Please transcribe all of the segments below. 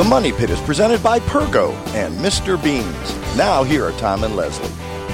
The Money Pit is presented by Pergo and Mr. Beams. Now, here are Tom and Leslie.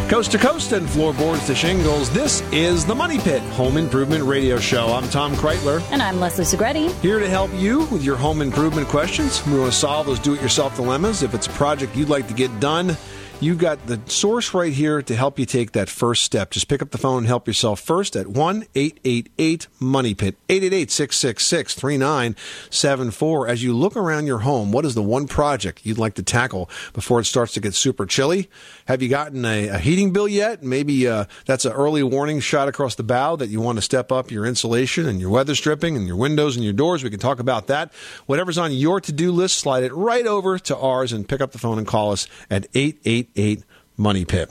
Coast to coast and floorboards to shingles, this is the Money Pit Home Improvement Radio Show. I'm Tom Kraeutler. And I'm Leslie Segrete. Here to help you with your home improvement questions. We want to solve those do it yourself dilemmas. If it's a project you'd like to get done, You've got the source right here to help you take that first step. Just pick up the phone and help yourself first at 1 888 Money Pit, 888 666 3974. As you look around your home, what is the one project you'd like to tackle before it starts to get super chilly? Have you gotten a, a heating bill yet? Maybe uh, that's an early warning shot across the bow that you want to step up your insulation and your weather stripping and your windows and your doors. We can talk about that. Whatever's on your to do list, slide it right over to ours and pick up the phone and call us at 888 888 Money Pit.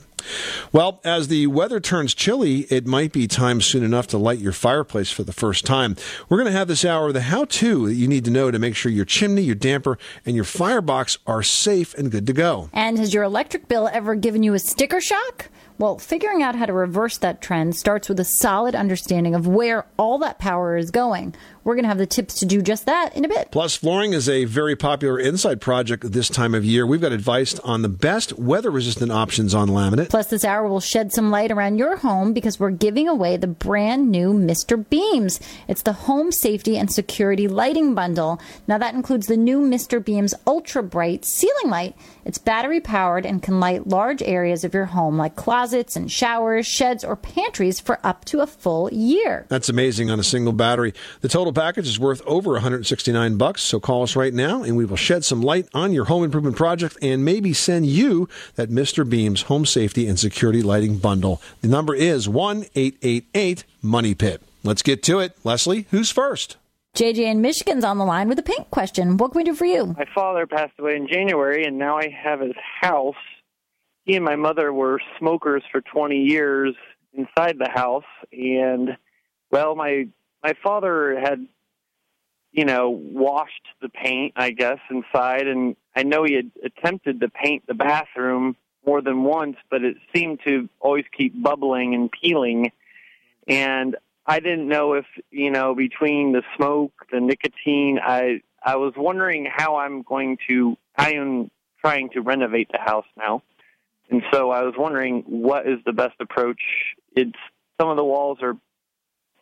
Well, as the weather turns chilly, it might be time soon enough to light your fireplace for the first time. We're going to have this hour the how to that you need to know to make sure your chimney, your damper, and your firebox are safe and good to go. And has your electric bill ever given you a sticker shock? Well, figuring out how to reverse that trend starts with a solid understanding of where all that power is going. We're going to have the tips to do just that in a bit. Plus, flooring is a very popular inside project this time of year. We've got advice on the best weather resistant options on laminate. Plus, this hour will shed some light around your home because we're giving away the brand new Mr. Beams. It's the home safety and security lighting bundle. Now, that includes the new Mr. Beams Ultra Bright ceiling light. It's battery powered and can light large areas of your home like closets and showers, sheds, or pantries for up to a full year. That's amazing on a single battery. The total package is worth over 169 bucks. So call us right now and we will shed some light on your home improvement project and maybe send you that Mr. Beams home safety and security lighting bundle. The number is 1-888 Money Pit. Let's get to it. Leslie, who's first? JJ in Michigan's on the line with a pink question. What can we do for you? My father passed away in January, and now I have his house. He and my mother were smokers for 20 years inside the house, and well, my my father had you know, washed the paint, I guess, inside. And I know he had attempted to paint the bathroom more than once, but it seemed to always keep bubbling and peeling. And I didn't know if, you know, between the smoke, the nicotine, I I was wondering how I'm going to I am trying to renovate the house now. And so I was wondering what is the best approach. It's some of the walls are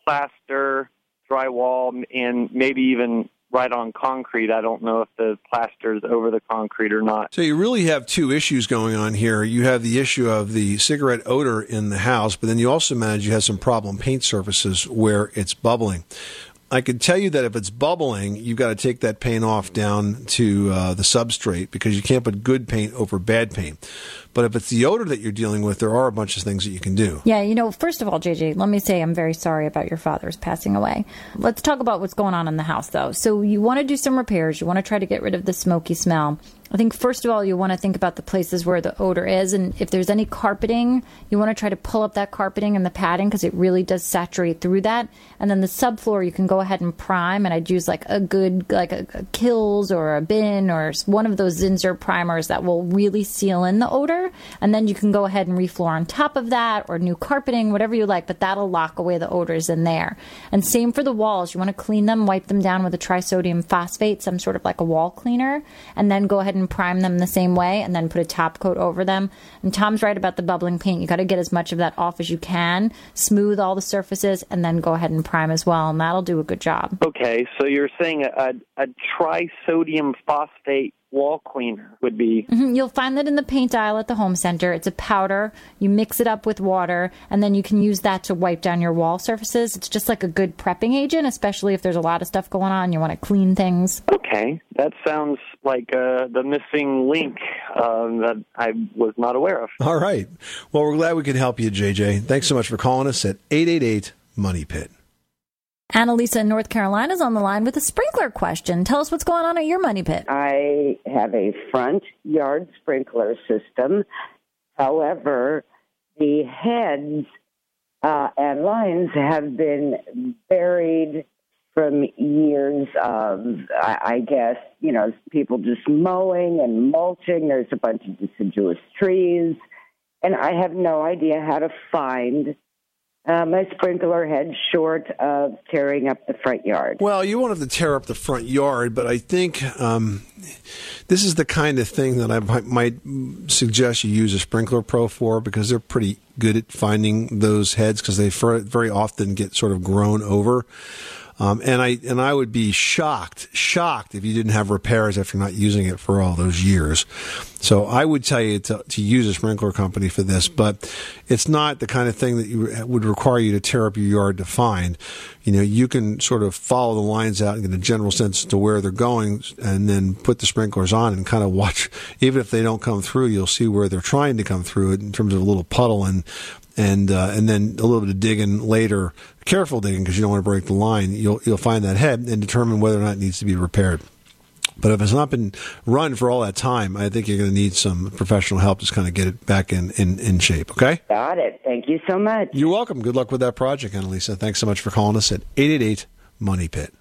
plaster, drywall and maybe even right on concrete. I don't know if the plaster is over the concrete or not. So you really have two issues going on here. You have the issue of the cigarette odor in the house, but then you also manage you have some problem paint surfaces where it's bubbling. I can tell you that if it's bubbling, you've got to take that paint off down to uh, the substrate because you can't put good paint over bad paint. But if it's the odor that you're dealing with, there are a bunch of things that you can do. Yeah, you know, first of all, JJ, let me say I'm very sorry about your father's passing away. Let's talk about what's going on in the house, though. So you want to do some repairs. You want to try to get rid of the smoky smell. I think first of all, you want to think about the places where the odor is, and if there's any carpeting, you want to try to pull up that carpeting and the padding because it really does saturate through that. And then the subfloor, you can go ahead and prime, and I'd use like a good, like a, a Kilz or a Bin or one of those Zinsser primers that will really seal in the odor. And then you can go ahead and refloor on top of that or new carpeting, whatever you like, but that'll lock away the odors in there. And same for the walls. You want to clean them, wipe them down with a trisodium phosphate, some sort of like a wall cleaner, and then go ahead and prime them the same way and then put a top coat over them. And Tom's right about the bubbling paint. You got to get as much of that off as you can, smooth all the surfaces, and then go ahead and prime as well. And that'll do a good job. Okay, so you're saying a, a trisodium phosphate wall cleaner would be. Mm-hmm. You'll find that in the paint aisle at the home center. It's a powder. You mix it up with water, and then you can use that to wipe down your wall surfaces. It's just like a good prepping agent, especially if there's a lot of stuff going on. You want to clean things. Okay, that sounds like uh, the missing link um, that I was not aware of. All right. Well, we're glad we could help you, JJ. Thanks so much for calling us at 888 Money Pit. Annalisa in North Carolina is on the line with a sprinkler question. Tell us what's going on at your money pit. I have a front yard sprinkler system. However, the heads uh, and lines have been buried from years of, I, I guess, you know, people just mowing and mulching. There's a bunch of deciduous trees. And I have no idea how to find uh, my sprinkler head short of tearing up the front yard. Well, you won't have to tear up the front yard, but I think um, this is the kind of thing that I might suggest you use a sprinkler pro for because they're pretty good at finding those heads because they very often get sort of grown over. Um, and I and I would be shocked, shocked if you didn't have repairs after not using it for all those years. So I would tell you to, to use a sprinkler company for this, but it's not the kind of thing that you would require you to tear up your yard to find. You know, you can sort of follow the lines out and get a general sense to where they're going, and then put the sprinklers on and kind of watch. Even if they don't come through, you'll see where they're trying to come through it in terms of a little puddle and and uh, and then a little bit of digging later, careful digging because you don't want to break the line. You'll you'll find that head and determine whether or not it needs to be repaired. But if it's not been run for all that time, I think you're going to need some professional help to kind of get it back in, in, in shape. Okay? Got it. Thank you so much. You're welcome. Good luck with that project, Annalisa. Thanks so much for calling us at 888 Money Pit.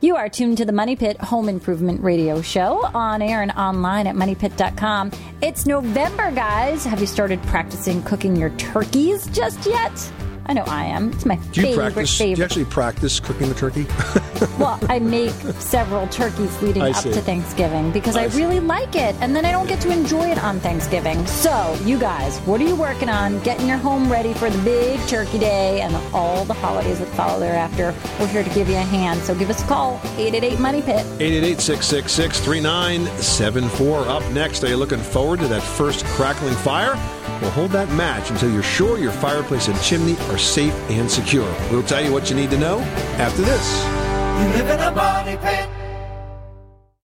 You are tuned to the Money Pit Home Improvement Radio Show on air and online at moneypit.com. It's November, guys. Have you started practicing cooking your turkeys just yet? I know I am. It's my do you favorite, practice, favorite. Do you actually practice cooking the turkey? well, I make several turkeys leading I up see. to Thanksgiving because I, I really like it, and then I don't get to enjoy it on Thanksgiving. So, you guys, what are you working on? Getting your home ready for the big turkey day and all the holidays that follow thereafter. We're here to give you a hand. So, give us a call 888 Money Pit. 888 666 3974. Up next, are you looking forward to that first crackling fire? We'll hold that match until you're sure your fireplace and chimney are safe and secure. We'll tell you what you need to know after this. You live in a money pit.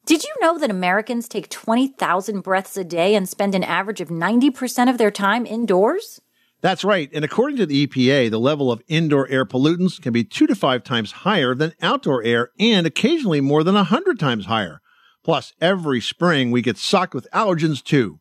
Did you know that Americans take 20,000 breaths a day and spend an average of 90% of their time indoors? That's right. And according to the EPA, the level of indoor air pollutants can be two to five times higher than outdoor air and occasionally more than a hundred times higher. Plus, every spring we get socked with allergens too.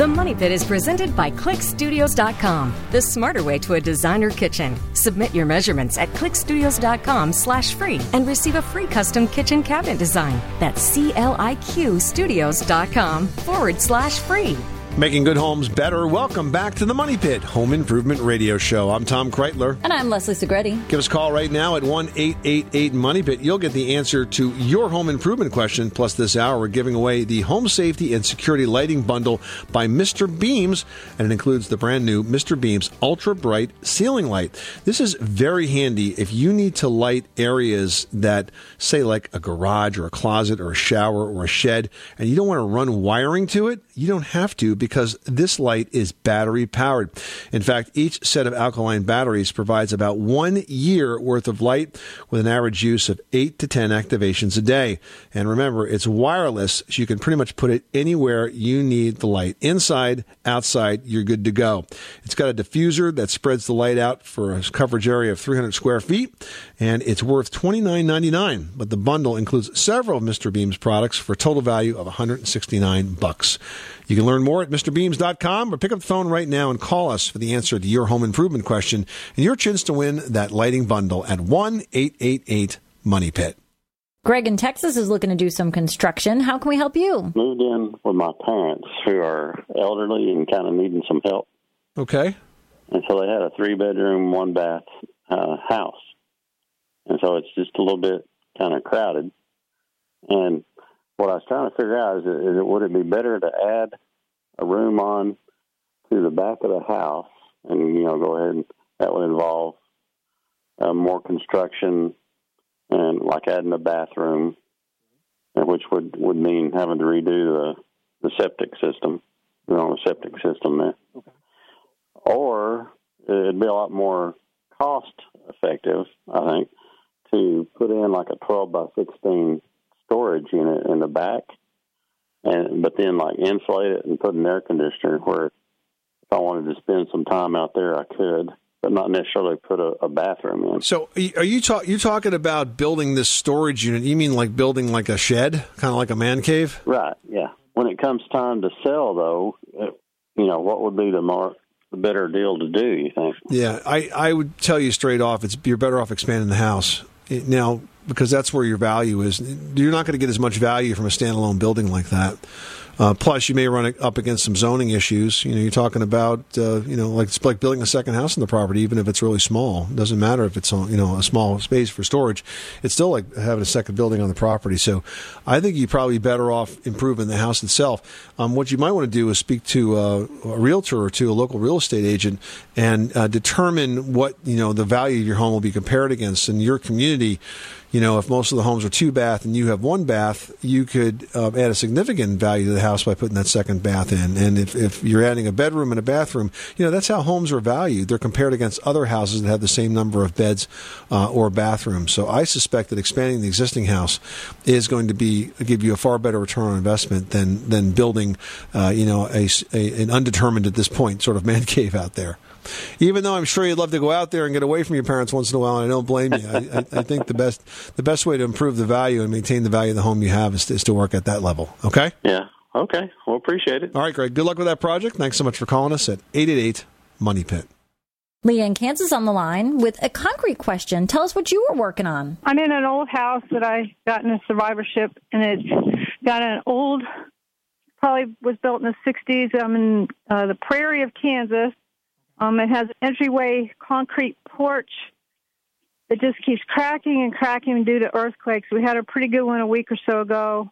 The Money Pit is presented by CliqStudios.com, the smarter way to a designer kitchen. Submit your measurements at CliqStudios.com slash free and receive a free custom kitchen cabinet design. That's C-L-I-Q Studios.com forward slash free. Making good homes better. Welcome back to the Money Pit Home Improvement Radio Show. I'm Tom Kraeutler. And I'm Leslie Segrete. Give us a call right now at 1 888 Money Pit. You'll get the answer to your home improvement question. Plus, this hour, we're giving away the Home Safety and Security Lighting Bundle by Mr. Beams, and it includes the brand new Mr. Beams Ultra Bright Ceiling Light. This is very handy if you need to light areas that, say, like a garage or a closet or a shower or a shed, and you don't want to run wiring to it. You don't have to because this light is battery powered. In fact, each set of alkaline batteries provides about one year worth of light with an average use of eight to 10 activations a day. And remember, it's wireless, so you can pretty much put it anywhere you need the light. Inside, outside, you're good to go. It's got a diffuser that spreads the light out for a coverage area of 300 square feet, and it's worth $29.99. But the bundle includes several of Mr. Beam's products for a total value of 169 bucks. You can learn more at MrBeams.com or pick up the phone right now and call us for the answer to your home improvement question and your chance to win that lighting bundle at 1 888 Money Pit. Greg in Texas is looking to do some construction. How can we help you? moved in with my parents who are elderly and kind of needing some help. Okay. And so they had a three bedroom, one bath uh, house. And so it's just a little bit kind of crowded. And what I was trying to figure out is, is it, would it be better to add a room on to the back of the house, and you know, go ahead and that would involve uh, more construction and like adding a bathroom, which would would mean having to redo the the septic system, you know, the septic system there. Or it'd be a lot more cost effective, I think, to put in like a 12 by 16 storage unit in the back, and but then like insulate it and put an air conditioner where if I wanted to spend some time out there, I could, but not necessarily put a, a bathroom in. So, are you talk, you talking about building this storage unit? You mean like building like a shed, kind of like a man cave? Right. Yeah. When it comes time to sell, though, uh, you know what would be the more the better deal to do? You think? Yeah, I, I would tell you straight off, it's you're better off expanding the house now because that's where your value is. You're not going to get as much value from a standalone building like that. Uh, plus, you may run up against some zoning issues. You know, you're talking about, uh, you know, like it's like building a second house on the property, even if it's really small. It doesn't matter if it's you know, a small space for storage. It's still like having a second building on the property. So, I think you're probably better off improving the house itself. Um, what you might want to do is speak to uh, a realtor or to a local real estate agent and uh, determine what you know the value of your home will be compared against in your community you know, if most of the homes are two bath and you have one bath, you could uh, add a significant value to the house by putting that second bath in. And if, if you're adding a bedroom and a bathroom, you know, that's how homes are valued. They're compared against other houses that have the same number of beds uh, or bathrooms. So I suspect that expanding the existing house is going to be give you a far better return on investment than than building, uh, you know, a, a, an undetermined at this point sort of man cave out there. Even though I'm sure you'd love to go out there and get away from your parents once in a while, and I don't blame you. I, I, I think the best the best way to improve the value and maintain the value of the home you have is to, is to work at that level. Okay. Yeah. Okay. Well, appreciate it. All right, Greg. Good luck with that project. Thanks so much for calling us at eight eight eight Money Pit. Leah in Kansas on the line with a concrete question. Tell us what you were working on. I'm in an old house that I got in a survivorship, and it's got an old, probably was built in the 60s. I'm in uh, the prairie of Kansas. Um, it has an entryway concrete porch that just keeps cracking and cracking due to earthquakes. We had a pretty good one a week or so ago,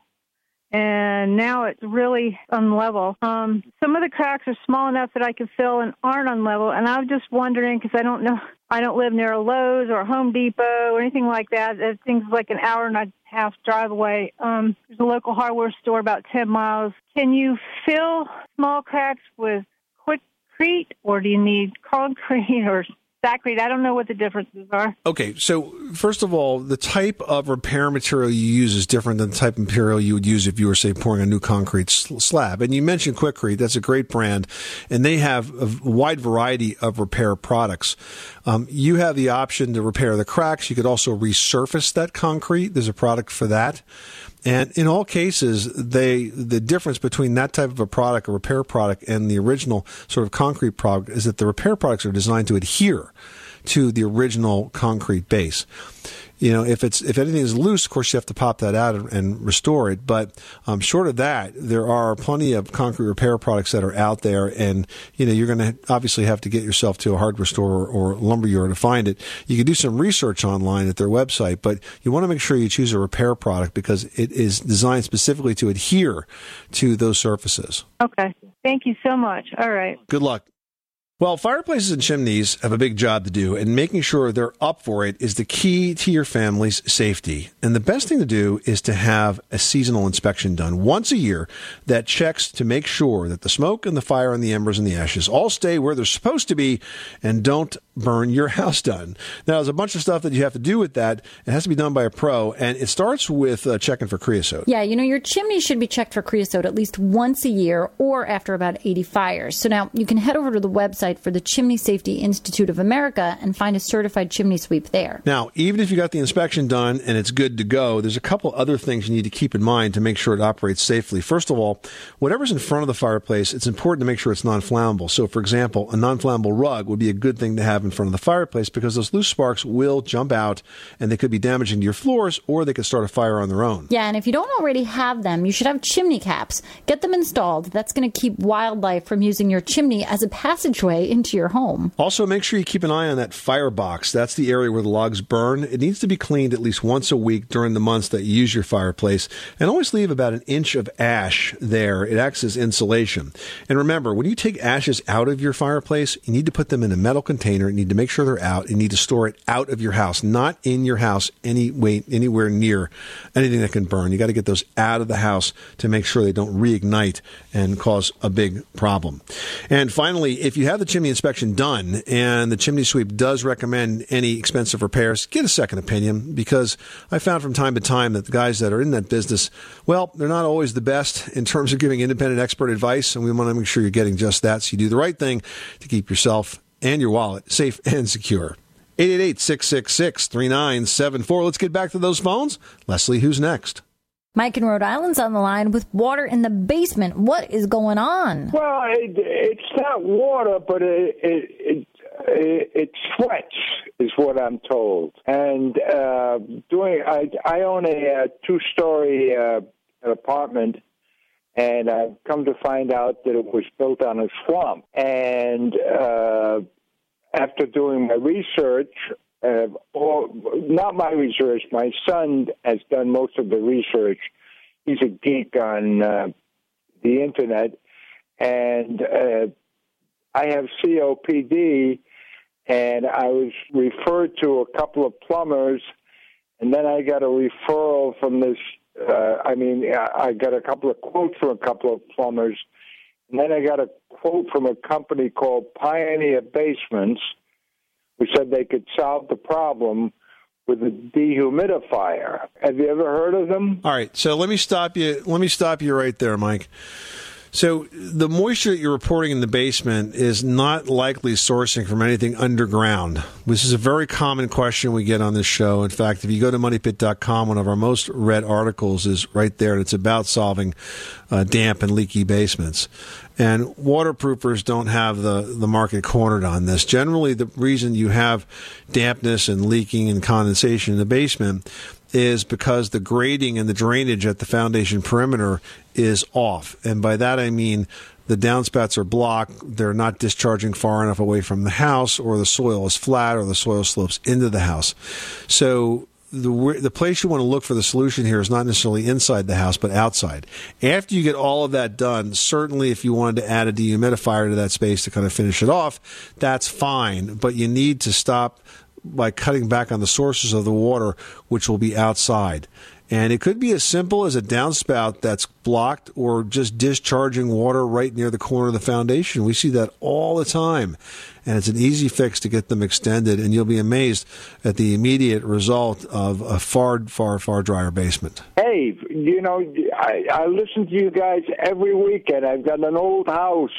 and now it's really unlevel. Um, some of the cracks are small enough that I can fill and aren't unlevel, and I'm just wondering because I don't know, I don't live near a Lowe's or a Home Depot or anything like that. That thing's like an hour and a half drive away. Um, there's a local hardware store about 10 miles. Can you fill small cracks with Quikrete, or do you need concrete or Sakrete. I don't know what the differences are. Okay, so first of all, the type of repair material you use is different than the type of material you would use if you were, say, pouring a new concrete slab. And you mentioned Quikrete; that's a great brand, and they have a wide variety of repair products. Um, you have the option to repair the cracks. You could also resurface that concrete. There's a product for that. And in all cases, they the difference between that type of a product, a repair product, and the original sort of concrete product is that the repair products are designed to adhere to the original concrete base. You know, if it's if anything is loose, of course you have to pop that out and, and restore it. But um, short of that, there are plenty of concrete repair products that are out there, and you know you're going to obviously have to get yourself to a hardware store or, or lumberyard to find it. You can do some research online at their website, but you want to make sure you choose a repair product because it is designed specifically to adhere to those surfaces. Okay. Thank you so much. All right. Good luck. Well, fireplaces and chimneys have a big job to do, and making sure they're up for it is the key to your family's safety. And the best thing to do is to have a seasonal inspection done once a year that checks to make sure that the smoke and the fire and the embers and the ashes all stay where they're supposed to be and don't burn your house down. Now, there's a bunch of stuff that you have to do with that. It has to be done by a pro, and it starts with uh, checking for creosote. Yeah, you know, your chimney should be checked for creosote at least once a year or after about 80 fires. So now you can head over to the website for the Chimney Safety Institute of America and find a certified chimney sweep there. Now, even if you got the inspection done and it's good to go, there's a couple other things you need to keep in mind to make sure it operates safely. First of all, whatever's in front of the fireplace, it's important to make sure it's non-flammable. So, for example, a non-flammable rug would be a good thing to have in in front of the fireplace because those loose sparks will jump out and they could be damaging to your floors or they could start a fire on their own. Yeah, and if you don't already have them, you should have chimney caps. Get them installed. That's going to keep wildlife from using your chimney as a passageway into your home. Also, make sure you keep an eye on that firebox. That's the area where the logs burn. It needs to be cleaned at least once a week during the months that you use your fireplace and always leave about an inch of ash there. It acts as insulation. And remember, when you take ashes out of your fireplace, you need to put them in a metal container. Need to make sure they're out. You need to store it out of your house, not in your house any way, anywhere near anything that can burn. You got to get those out of the house to make sure they don't reignite and cause a big problem. And finally, if you have the chimney inspection done and the chimney sweep does recommend any expensive repairs, get a second opinion because I found from time to time that the guys that are in that business, well, they're not always the best in terms of giving independent expert advice, and we want to make sure you're getting just that so you do the right thing to keep yourself and your wallet safe and secure. 888 666 3974. Let's get back to those phones. Leslie, who's next? Mike in Rhode Island's on the line with water in the basement. What is going on? Well, it, it's not water, but it, it, it it sweats is what I'm told. And uh, doing, I I own a, uh two story uh, apartment, and I've come to find out that it was built on a swamp. And uh, after doing my research, uh, or not my research, my son has done most of the research. He's a geek on uh, the internet, and uh, I have COPD, and I was referred to a couple of plumbers, and then I got a referral from this. Uh, I mean, I got a couple of quotes from a couple of plumbers, and then I got a quote from a company called Pioneer Basements, who said they could solve the problem with a dehumidifier. Have you ever heard of them? All right, so let me stop you. Let me stop you right there, Mike. So the moisture that you're reporting in the basement is not likely sourcing from anything underground. This is a very common question we get on this show. In fact, if you go to moneypit.com, one of our most read articles is right there, and it's about solving uh, damp and leaky basements. And waterproofers don't have the, the market cornered on this. Generally, the reason you have dampness and leaking and condensation in the basement is because the grading and the drainage at the foundation perimeter is off. And by that I mean the downspouts are blocked, they're not discharging far enough away from the house, or the soil is flat, or the soil slopes into the house. So the the place you want to look for the solution here is not necessarily inside the house, but outside. After you get all of that done, certainly if you wanted to add a dehumidifier to that space to kind of finish it off, that's fine. But you need to stop by cutting back on the sources of the water, which will be outside. And it could be as simple as a downspout that's blocked or just discharging water right near the corner of the foundation. We see that all the time. And it's an easy fix to get them extended, and you'll be amazed at the immediate result of a far, far, far drier basement. Hey, you know, I, I listen to you guys every weekend. I've got an old house.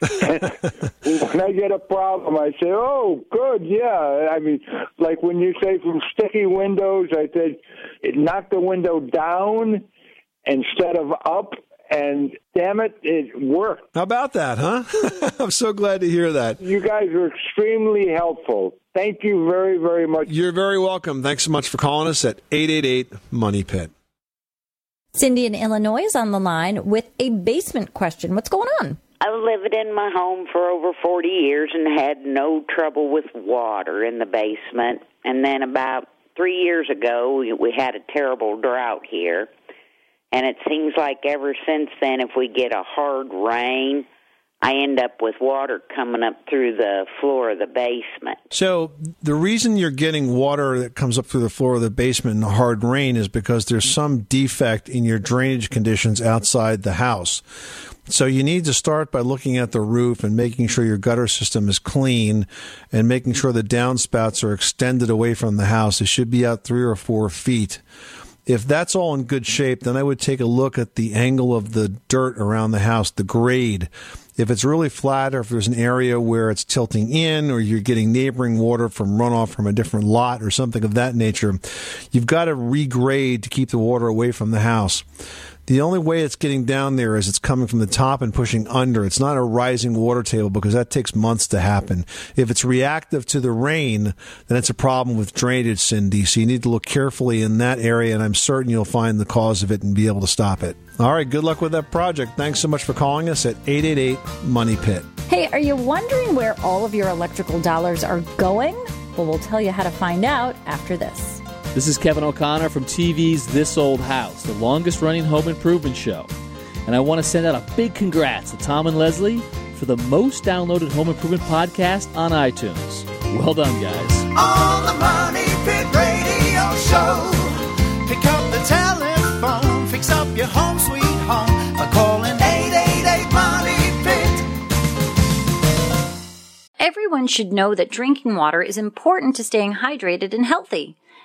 when I get a problem, I say, "Oh, good, yeah." I mean, like when you say from sticky windows, I said, knock the window down instead of up. And damn it, it worked. How about that, huh? I'm so glad to hear that. You guys were extremely helpful. Thank you very, very much. You're very welcome. Thanks so much for calling us at 888 Money Pit. Cindy in Illinois is on the line with a basement question. What's going on? I've lived in my home for over 40 years and had no trouble with water in the basement. And then about three years ago, we- we had a terrible drought here. And it seems like ever since then, if we get a hard rain, I end up with water coming up through the floor of the basement. So the reason you're getting water that comes up through the floor of the basement in a hard rain is because there's some defect in your drainage conditions outside the house. So you need to start by looking at the roof and making sure your gutter system is clean and making sure the downspouts are extended away from the house. It should be out three or four feet. If that's all in good shape, then I would take a look at the angle of the dirt around the house, the grade. If it's really flat or if there's an area where it's tilting in or you're getting neighboring water from runoff from a different lot or something of that nature, you've got to regrade to keep the water away from the house. The only way it's getting down there is it's coming from the top and pushing under. It's not a rising water table because that takes months to happen. If it's reactive to the rain, then it's a problem with drainage, Cindy. So you need to look carefully in that area, and I'm certain you'll find the cause of it and be able to stop it. All right, good luck with that project. Thanks so much for calling us at 888 Money Pit. Hey, are you wondering where all of your electrical dollars are going? Well, we'll tell you how to find out after this. This is Kevin O'Connor from TV's This Old House, the longest running home improvement show. And I want to send out a big congrats to Tom and Leslie for the most downloaded home improvement podcast on iTunes. Well done, guys. On the Money Pit Radio Show. Pick up the telephone, fix up your home sweet home by calling 888 Money Pit. Everyone should know that drinking water is important to staying hydrated and healthy.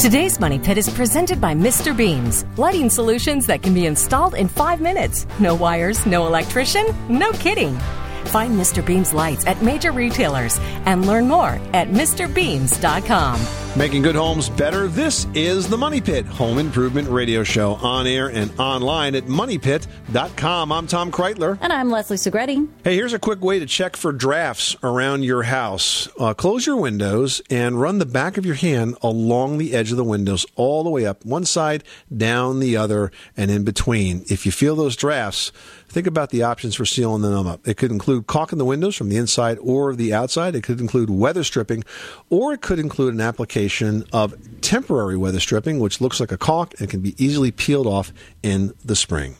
Today's Money Pit is presented by Mr. Beams, lighting solutions that can be installed in five minutes. No wires, no electrician, no kidding. Find Mr. Beams lights at major retailers and learn more at MrBeams.com. Making good homes better. This is the Money Pit Home Improvement Radio Show on air and online at moneypit.com. I'm Tom Kraeutler. And I'm Leslie Segrete. Hey, here's a quick way to check for drafts around your house. Uh, close your windows and run the back of your hand along the edge of the windows, all the way up, one side, down the other, and in between. If you feel those drafts, think about the options for sealing them up. It could include caulking the windows from the inside or the outside. It could include weather stripping, or it could include an application of temporary weather stripping, which looks like a caulk and can be easily peeled off in the spring.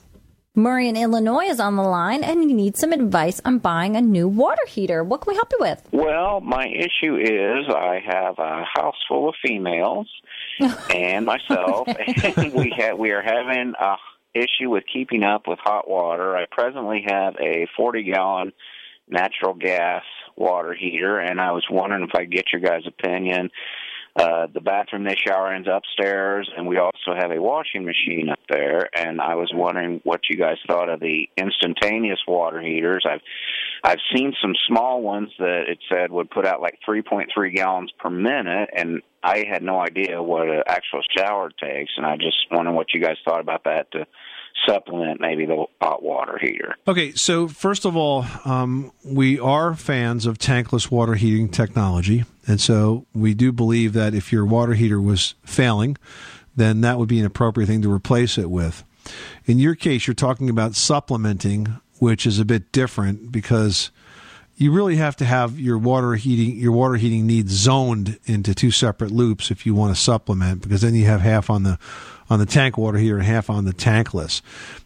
Murray in Illinois is on the line and he needs some advice on buying a new water heater. What can we help you with? Well, my issue is I have a house full of females and myself, and we have we are having a issue with keeping up with hot water. I presently have a 40 gallon natural gas water heater, and I was wondering if I could get your guys' opinion. Uh, the bathroom they shower in's upstairs, and we also have a washing machine up there. And I was wondering what you guys thought of the instantaneous water heaters. I've I've seen some small ones that it said would put out like 3.3 gallons per minute, and I had no idea what an actual shower takes. And I just wondering what you guys thought about that to supplement maybe the hot water heater. Okay, so first of all, um, we are fans of tankless water heating technology. And so we do believe that if your water heater was failing, then that would be an appropriate thing to replace it with. In your case, you're talking about supplementing, which is a bit different because you really have to have your water heating your water heating needs zoned into two separate loops if you want to supplement because then you have half on the on the tank water heater and half on the tankless.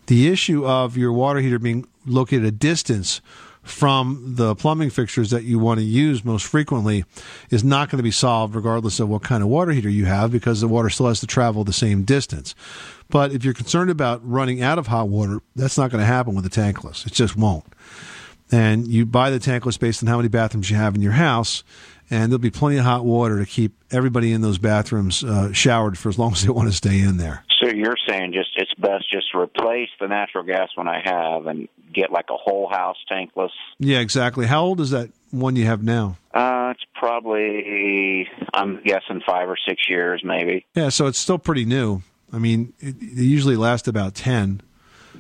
The issue of your water heater being located a distance from the plumbing fixtures that you want to use most frequently is not going to be solved regardless of what kind of water heater you have because the water still has to travel the same distance. But if you're concerned about running out of hot water, that's not going to happen with the tankless. It just won't. And you buy the tankless based on how many bathrooms you have in your house, and there'll be plenty of hot water to keep everybody in those bathrooms uh, showered for as long as they want to stay in there. So you're saying just it's best just to replace the natural gas one I have and get like a whole house tankless. Yeah, exactly. How old is that one you have now? Uh, it's probably I'm guessing five or six years, maybe. Yeah, so it's still pretty new. I mean, it, it usually lasts about ten.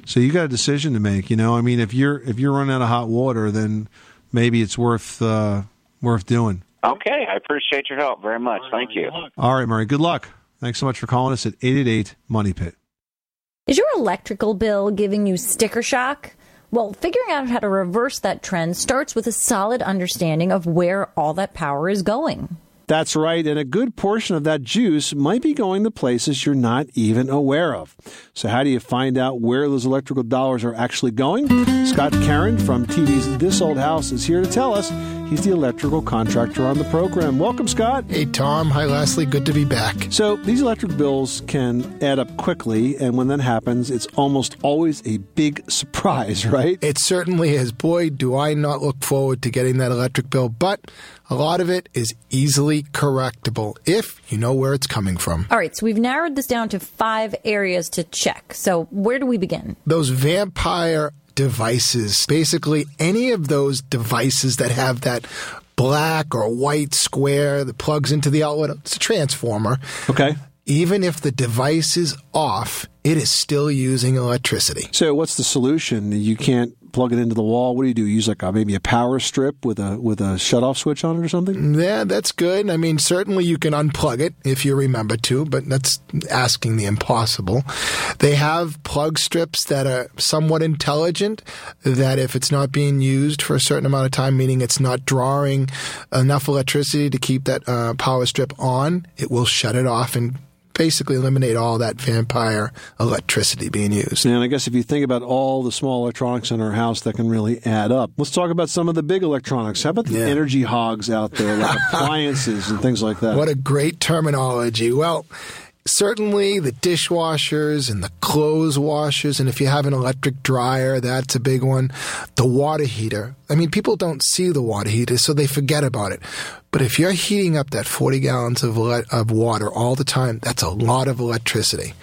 So you got a decision to make. You know, I mean, if you're if you're running out of hot water, then maybe it's worth uh, worth doing. Okay, I appreciate your help very much. Thank you. All right, Murray. Good luck. Thanks so much for calling us at eight eight eight Money Pit. Is your electrical bill giving you sticker shock? Well, figuring out how to reverse that trend starts with a solid understanding of where all that power is going. That's right, and a good portion of that juice might be going to places you're not even aware of. So, how do you find out where those electrical dollars are actually going? Scott Caron from TV's This Old House is here to tell us. He's the electrical contractor on the program. Welcome, Scott. Hey, Tom. Hi, Leslie. Good to be back. So, these electric bills can add up quickly, and when that happens, it's almost always a big surprise, right? It certainly is. Boy, do I not look forward to getting that electric bill, but a lot of it is easily correctable if you know where it's coming from. All right, so we've narrowed this down to five areas to check. So, where do we begin? Those vampire devices, basically any of those devices that have that black or white square that plugs into the outlet, it's a transformer. Okay. Even if the device is off, it is still using electricity. So, what's the solution? You can't plug it into the wall. What do you do? Use like a, maybe a power strip with a with a shut off switch on it or something? Yeah, that's good. I mean, certainly you can unplug it if you remember to, but that's asking the impossible. They have plug strips that are somewhat intelligent. That if it's not being used for a certain amount of time, meaning it's not drawing enough electricity to keep that uh, power strip on, it will shut it off and basically eliminate all that vampire electricity being used. And I guess if you think about all the small electronics in our house, that can really add up. Let's talk about some of the big electronics. How about the Yeah. energy hogs out there, like appliances and things like that? What a great terminology. Well, certainly the dishwashers and the clothes washers, and if you have an electric dryer, that's a big one. The water heater. I mean, people don't see the water heater, so they forget about it. But if you're heating up that 40 gallons of, ele- of water all the time, that's a lot of electricity.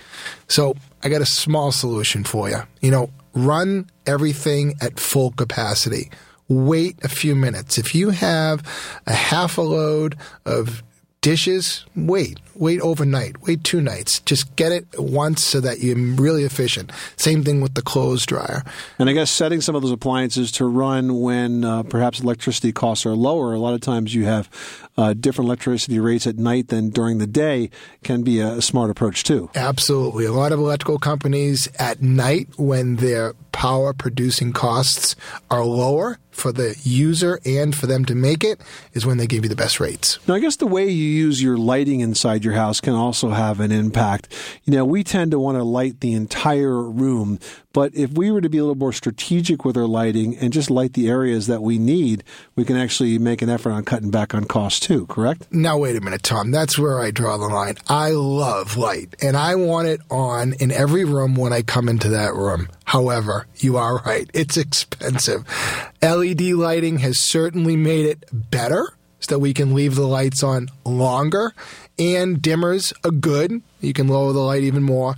So I got a small solution for you. You know, run everything at full capacity. Wait a few minutes. If you have a half a load of dishes, wait. Wait overnight. Wait two nights. Just get it once so that you're really efficient. Same thing with the clothes dryer. And I guess setting some of those appliances to run when uh, perhaps electricity costs are lower. A lot of times you have uh, different electricity rates at night than during the day can be a smart approach too. Absolutely. A lot of electrical companies at night, when their power producing costs are lower for the user and for them to make it, is when they give you the best rates. Now, I guess the way you use your lighting inside your house can also have an impact. You know, we tend to want to light the entire room, but if we were to be a little more strategic with our lighting and just light the areas that we need, we can actually make an effort on cutting back on costs too, correct? Now, wait a minute, Tom. That's where I draw the line. I love light, and I want it on in every room when I come into that room. However, you are right. It's expensive. LED lighting has certainly made it better so that we can leave the lights on longer, and dimmers are good. You can lower the light even more,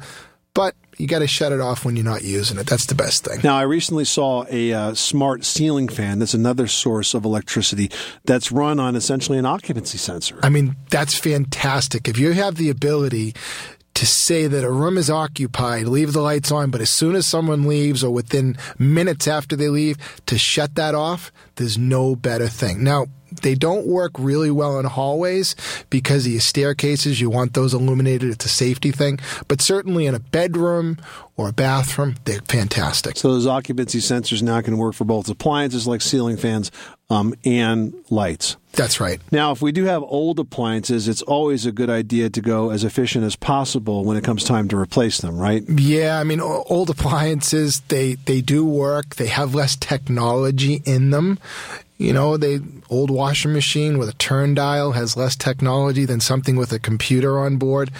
but you got to shut it off when you're not using it. That's the best thing. Now, I recently saw a uh, smart ceiling fan. That's another source of electricity that's run on essentially an occupancy sensor. I mean, that's fantastic. If you have the ability to say that a room is occupied, leave the lights on, but as soon as someone leaves or within minutes after they leave, to shut that off, there's no better thing. Now, They don't work really well in hallways because of your staircases. You want those illuminated. It's a safety thing. But certainly in a bedroom or a bathroom, they're fantastic. So those occupancy sensors now can work for both appliances like ceiling fans um, and lights. That's right. Now, if we do have old appliances, it's always a good idea to go as efficient as possible when it comes time to replace them, right? Yeah, I mean, old appliances they they do work. They have less technology in them. You know, the old washing machine with a turn dial has less technology than something with a computer on board.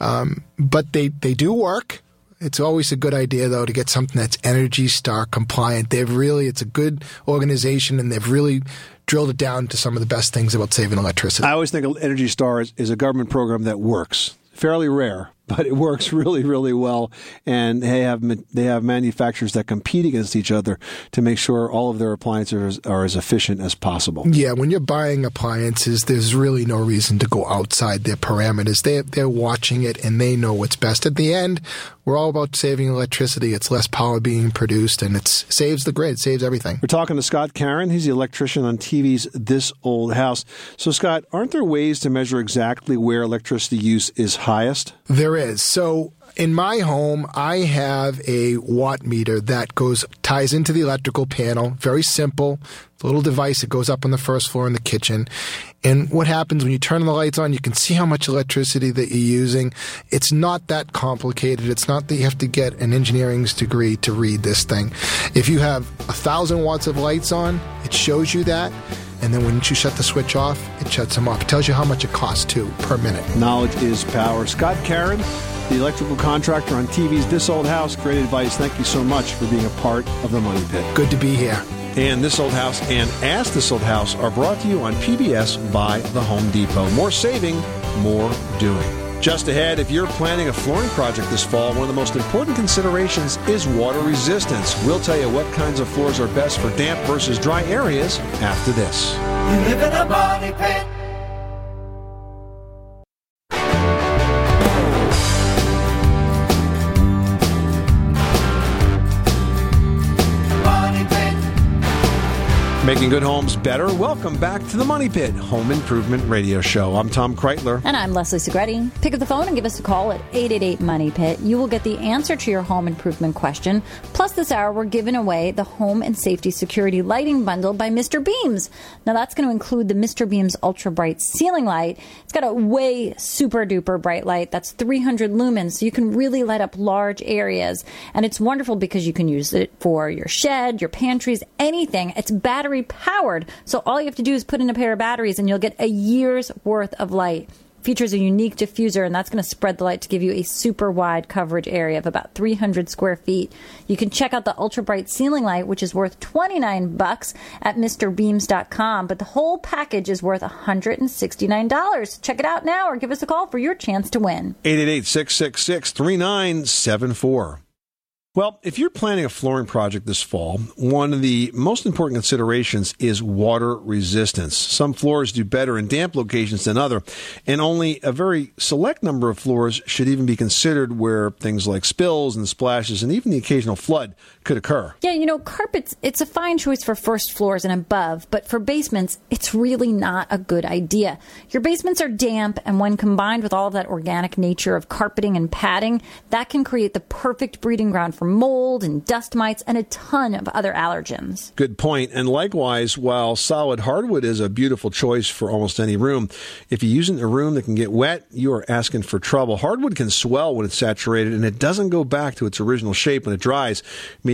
Um, but they they do work. It's always a good idea though to get something that's Energy Star compliant. They've really it's a good organization and they've really drilled it down to some of the best things about saving electricity. I always think Energy Star is, is a government program that works. Fairly rare, but it works really, really well. And they have they have manufacturers that compete against each other to make sure all of their appliances are, are as efficient as possible. Yeah, when you're buying appliances, there's really no reason to go outside their parameters. They they're watching it and they know what's best. At the end, we're all about saving electricity. It's less power being produced, and it saves the grid, saves everything. We're talking to Scott Caron. He's the electrician on TV's This Old House. So, Scott, aren't there ways to measure exactly where electricity use is highest? There is. So in my home, I have a watt meter that goes ties into the electrical panel. Very simple. Little device that goes up on the first floor in the kitchen. And what happens when you turn the lights on, you can see how much electricity that you're using. It's not that complicated. It's not that you have to get an engineering's degree to read this thing. If you have a thousand watts of lights on, it shows you that. And then when you shut the switch off, it shuts them off. It tells you how much it costs too per minute. Knowledge is power. Scott Caron, the electrical contractor on TV's This Old House. Great advice. Thank you so much for being a part of the Money Pit. Good to be here. And This Old House and Ask This Old House are brought to you on PBS by The Home Depot. More saving, more doing. Just ahead, if you're planning a flooring project this fall, one of the most important considerations is water resistance. We'll tell you what kinds of floors are best for damp versus dry areas after this. You live in a money pit. Making good homes better. Welcome back to the Money Pit Home Improvement Radio Show. I'm Tom Kraeutler. And I'm Leslie Segrete. Pick up the phone and give us a call at 888 Money Pit. You will get the answer to your home improvement question. Plus, this hour, we're giving away the Home and Safety Security Lighting Bundle by Mr. Beams. Now, that's going to include the Mr. Beams Ultra Bright Ceiling Light. It's got a way super duper bright light that's 300 lumens, so you can really light up large areas. And it's wonderful because you can use it for your shed, your pantries, anything. It's battery powered, so all you have to do is put in a pair of batteries and you'll get a year's worth of light. Features a unique diffuser, and that's going to spread the light to give you a super wide coverage area of about 300 square feet. You can check out the ultra bright ceiling light, which is worth 29 bucks at MrBeams.com, but the whole package is worth $169. Check it out now, or give us a call for your chance to win. 888 666 3974. Well, if you're planning a flooring project this fall, one of the most important considerations is water resistance. Some floors do better in damp locations than other, and only a very select number of floors should even be considered where things like spills and splashes and even the occasional flood could occur. Yeah, you know, carpets, it's a fine choice for first floors and above, but for basements, it's really not a good idea. Your basements are damp, and when combined with all of that organic nature of carpeting and padding, that can create the perfect breeding ground for mold and dust mites and a ton of other allergens. Good point. And likewise, while solid hardwood is a beautiful choice for almost any room, if you're using a room that can get wet, you are asking for trouble. Hardwood can swell when it's saturated and it doesn't go back to its original shape when it dries,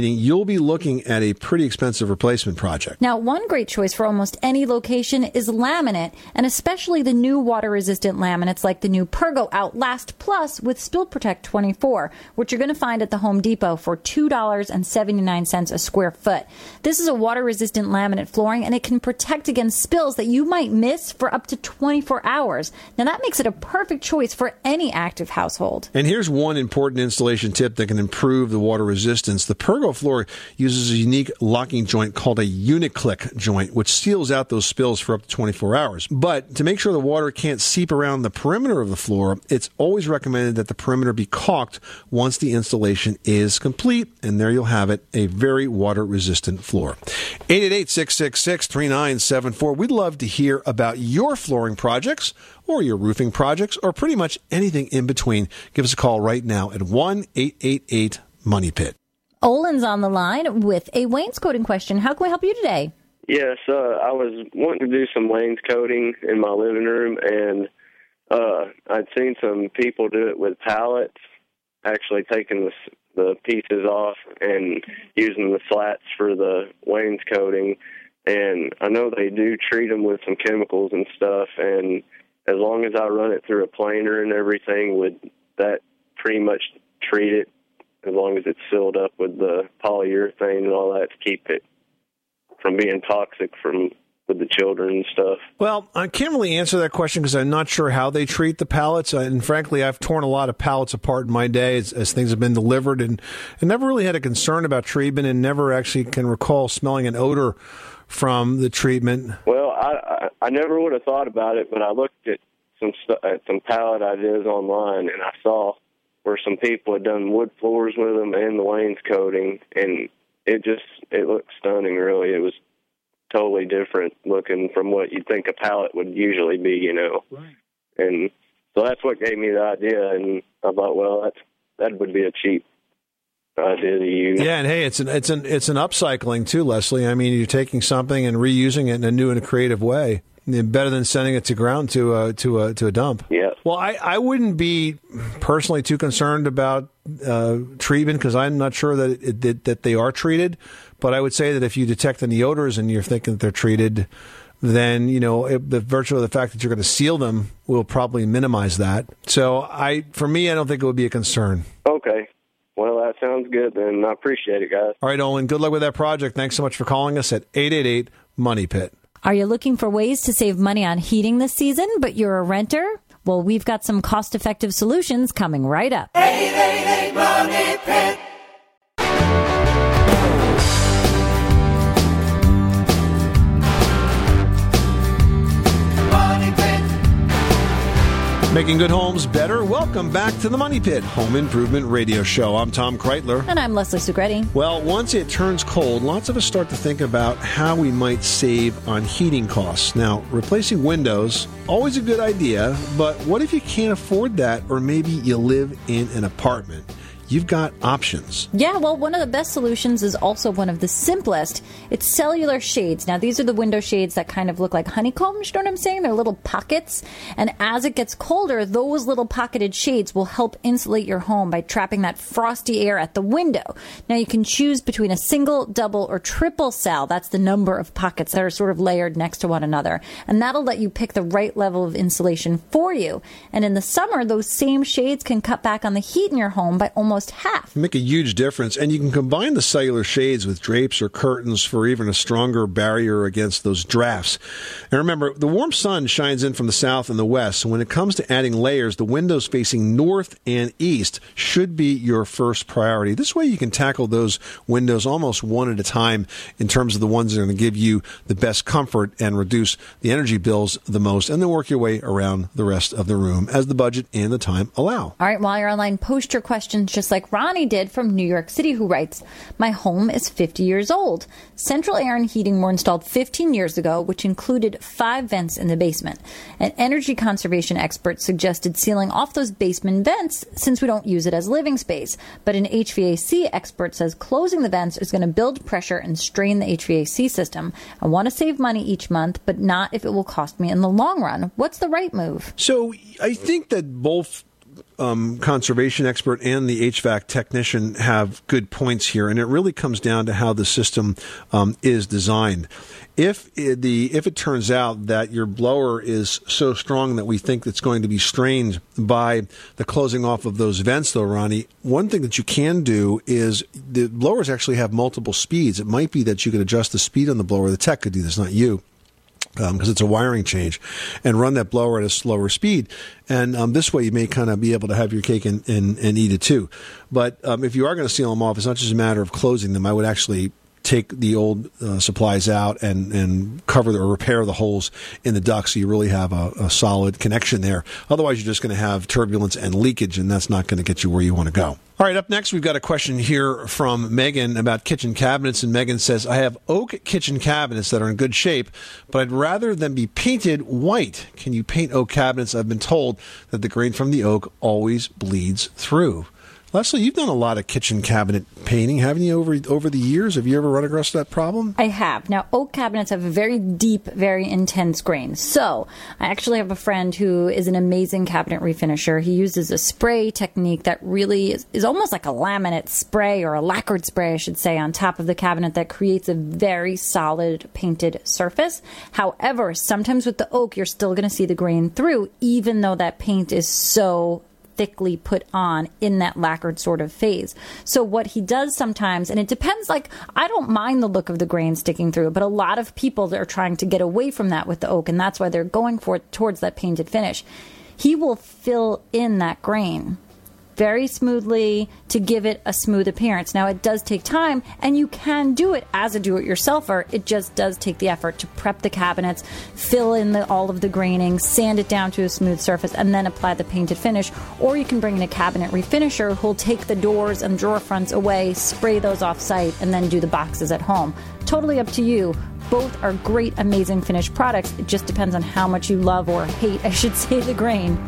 meaning you'll be looking at a pretty expensive replacement project. Now, one great choice for almost any location is laminate, and especially the new water resistant laminates like the new Pergo Outlast Plus with Spill Protect 24, which you're going to find at the Home Depot for $2.79 a square foot. This is a water resistant laminate flooring, and it can protect against spills that you might miss for up to 24 hours. Now, that makes it a perfect choice for any active household. And here's one important installation tip that can improve the water resistance. The Pergo Pergo floor uses a unique locking joint called a Uniclick joint, which seals out those spills for up to 24 hours. But to make sure the water can't seep around the perimeter of the floor, it's always recommended that the perimeter be caulked once the installation is complete. And there you'll have it, a very water resistant floor. 888-666-3974. We'd love to hear about your flooring projects or your roofing projects or pretty much anything in between. Give us a call right now at 1-888 Money Pit. Olin's on the line with a wainscoting question. How can we help you today? Yes, uh, I was wanting to do some wainscoting in my living room, and uh, I'd seen some people do it with pallets, actually taking the the pieces off and using the slats for the wainscoting. And I know they do treat them with some chemicals and stuff. And as long as I run it through a planer and everything, would that pretty much treat it as long as it's sealed up with the polyurethane and all that to keep it from being toxic from with the children and stuff. Well, I can't really answer that question because I'm not sure how they treat the pallets. And frankly, I've torn a lot of pallets apart in my day as, as things have been delivered and, I never really had a concern about treatment and never actually can recall smelling an odor from the treatment. Well, I I, I never would have thought about it, but I looked at some stu- at some pallet ideas online, and I saw where some people had done wood floors with them and the wainscoting, and it just it looked stunning. Really, it was totally different looking from what you'd think a pallet would usually be, you know. Right. And so that's what gave me the idea, and I thought, well, that's that would be a cheap idea to use. Yeah, and hey, it's an it's an it's an upcycling too, Leslie. I mean, you're taking something and reusing it in a new and a creative way. Better than sending it to ground to a to a to a dump. Yeah. Well, I, I wouldn't be personally too concerned about uh, treatment because I'm not sure that it, that that they are treated. But I would say that if you detect any odors and you're thinking that they're treated, then you know it, the virtue of the fact that you're going to seal them will probably minimize that. So I, for me, I don't think it would be a concern. Okay. Well, that sounds good, then. I appreciate it, guys. All right, Olin. Good luck with that project. Thanks so much for calling us at eight eight eight Money Pit. Are you looking for ways to save money on heating this season, but you're a renter? Well, we've got some cost effective solutions coming right up. 888 Money Pit. Making good homes better. Welcome back to the Money Pit Home Improvement Radio Show. I'm Tom Kraeutler. And I'm Leslie Segrete. Well, once it turns cold, lots of us start to think about how we might save on heating costs. Now, replacing windows, always a good idea, but what if you can't afford that or maybe you live in an apartment? You've got options. Yeah, well, one of the best solutions is also one of the simplest. It's cellular shades. Now, these are the window shades that kind of look like honeycombs, you know what I'm saying? They're little pockets. And as it gets colder, those little pocketed shades will help insulate your home by trapping that frosty air at the window. Now, you can choose between a single, double, or triple cell. That's the number of pockets that are sort of layered next to one another. And that'll let you pick the right level of insulation for you. And in the summer, those same shades can cut back on the heat in your home by almost half. Make a huge difference. And you can combine the cellular shades with drapes or curtains for even a stronger barrier against those drafts. And remember, the warm sun shines in from the south and the west. So when it comes to adding layers, the windows facing north and east should be your first priority. This way you can tackle those windows almost one at a time in terms of the ones that are going to give you the best comfort and reduce the energy bills the most, and then work your way around the rest of the room as the budget and the time allow. All right, while you're online, post your questions just like Ronnie did from New York City, who writes My home is 50 years old. Central air and heating were installed 15 years ago, which included five vents in the basement. An energy conservation expert suggested sealing off those basement vents since we don't use it as living space. But an HVAC expert says closing the vents is going to build pressure and strain the HVAC system. I want to save money each month, but not if it will cost me in the long run. What's the right move? So I think that both um, conservation expert and the HVAC technician have good points here, and it really comes down to how the system um, is designed. If it, the if it turns out that your blower is so strong that we think it's going to be strained by the closing off of those vents, though, Ronnie, one thing that you can do is the blowers actually have multiple speeds. It might be that you could adjust the speed on the blower. The tech could do this, not you because it's a wiring change, and run that blower at a slower speed. And um, this way, you may kind of be able to have your cake and, and, and eat it too. But um, if you are going to seal them off, it's not just a matter of closing them. I would actually take the old uh, supplies out and, and cover the, or repair the holes in the duct so you really have a, a solid connection there. Otherwise, you're just going to have turbulence and leakage, and that's not going to get you where you want to go. All right, up next, we've got a question here from Megan about kitchen cabinets. And Megan says, I have oak kitchen cabinets that are in good shape, but I'd rather them be painted white. Can you paint oak cabinets? I've been told that the grain from the oak always bleeds through. Leslie, you've done a lot of kitchen cabinet painting, haven't you, over over the years? Have you ever run across that problem? I have. Now, oak cabinets have a very deep, very intense grain. So, I actually have a friend who is an amazing cabinet refinisher. He uses a spray technique that really is, is almost like a laminate spray or a lacquered spray, I should say, on top of the cabinet that creates a very solid painted surface. However, sometimes with the oak, you're still going to see the grain through, even though that paint is so thickly put on in that lacquered sort of phase. So what he does sometimes, and it depends, like, I don't mind the look of the grain sticking through, but a lot of people are trying to get away from that with the oak, and that's why they're going for towards that painted finish. He will fill in that grain very smoothly to give it a smooth appearance. Now, it does take time, and you can do it as a do it yourselfer. It just does take the effort to prep the cabinets, fill in the, all of the graining, sand it down to a smooth surface, and then apply the painted finish. Or you can bring in a cabinet refinisher who'll take the doors and drawer fronts away, spray those off site, and then do the boxes at home. Totally up to you. Both are great, amazing finished products. It just depends on how much you love or hate, I should say, the grain.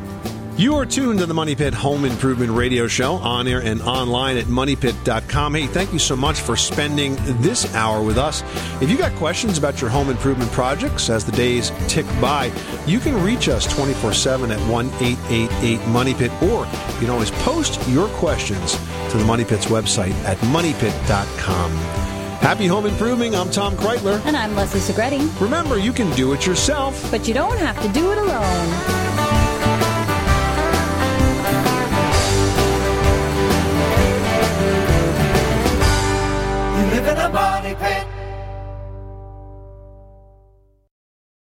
You are tuned to the Money Pit Home Improvement Radio Show on air and online at moneypit.com. Hey, thank you so much for spending this hour with us. If you got questions about your home improvement projects as the days tick by, you can reach us 24 7 at 1 888 Money Pit, or you can always post your questions to the Money Pit's website at moneypit.com. Happy home improving. I'm Tom Kraeutler. And I'm Leslie Segrete. Remember, you can do it yourself, but you don't have to do it alone.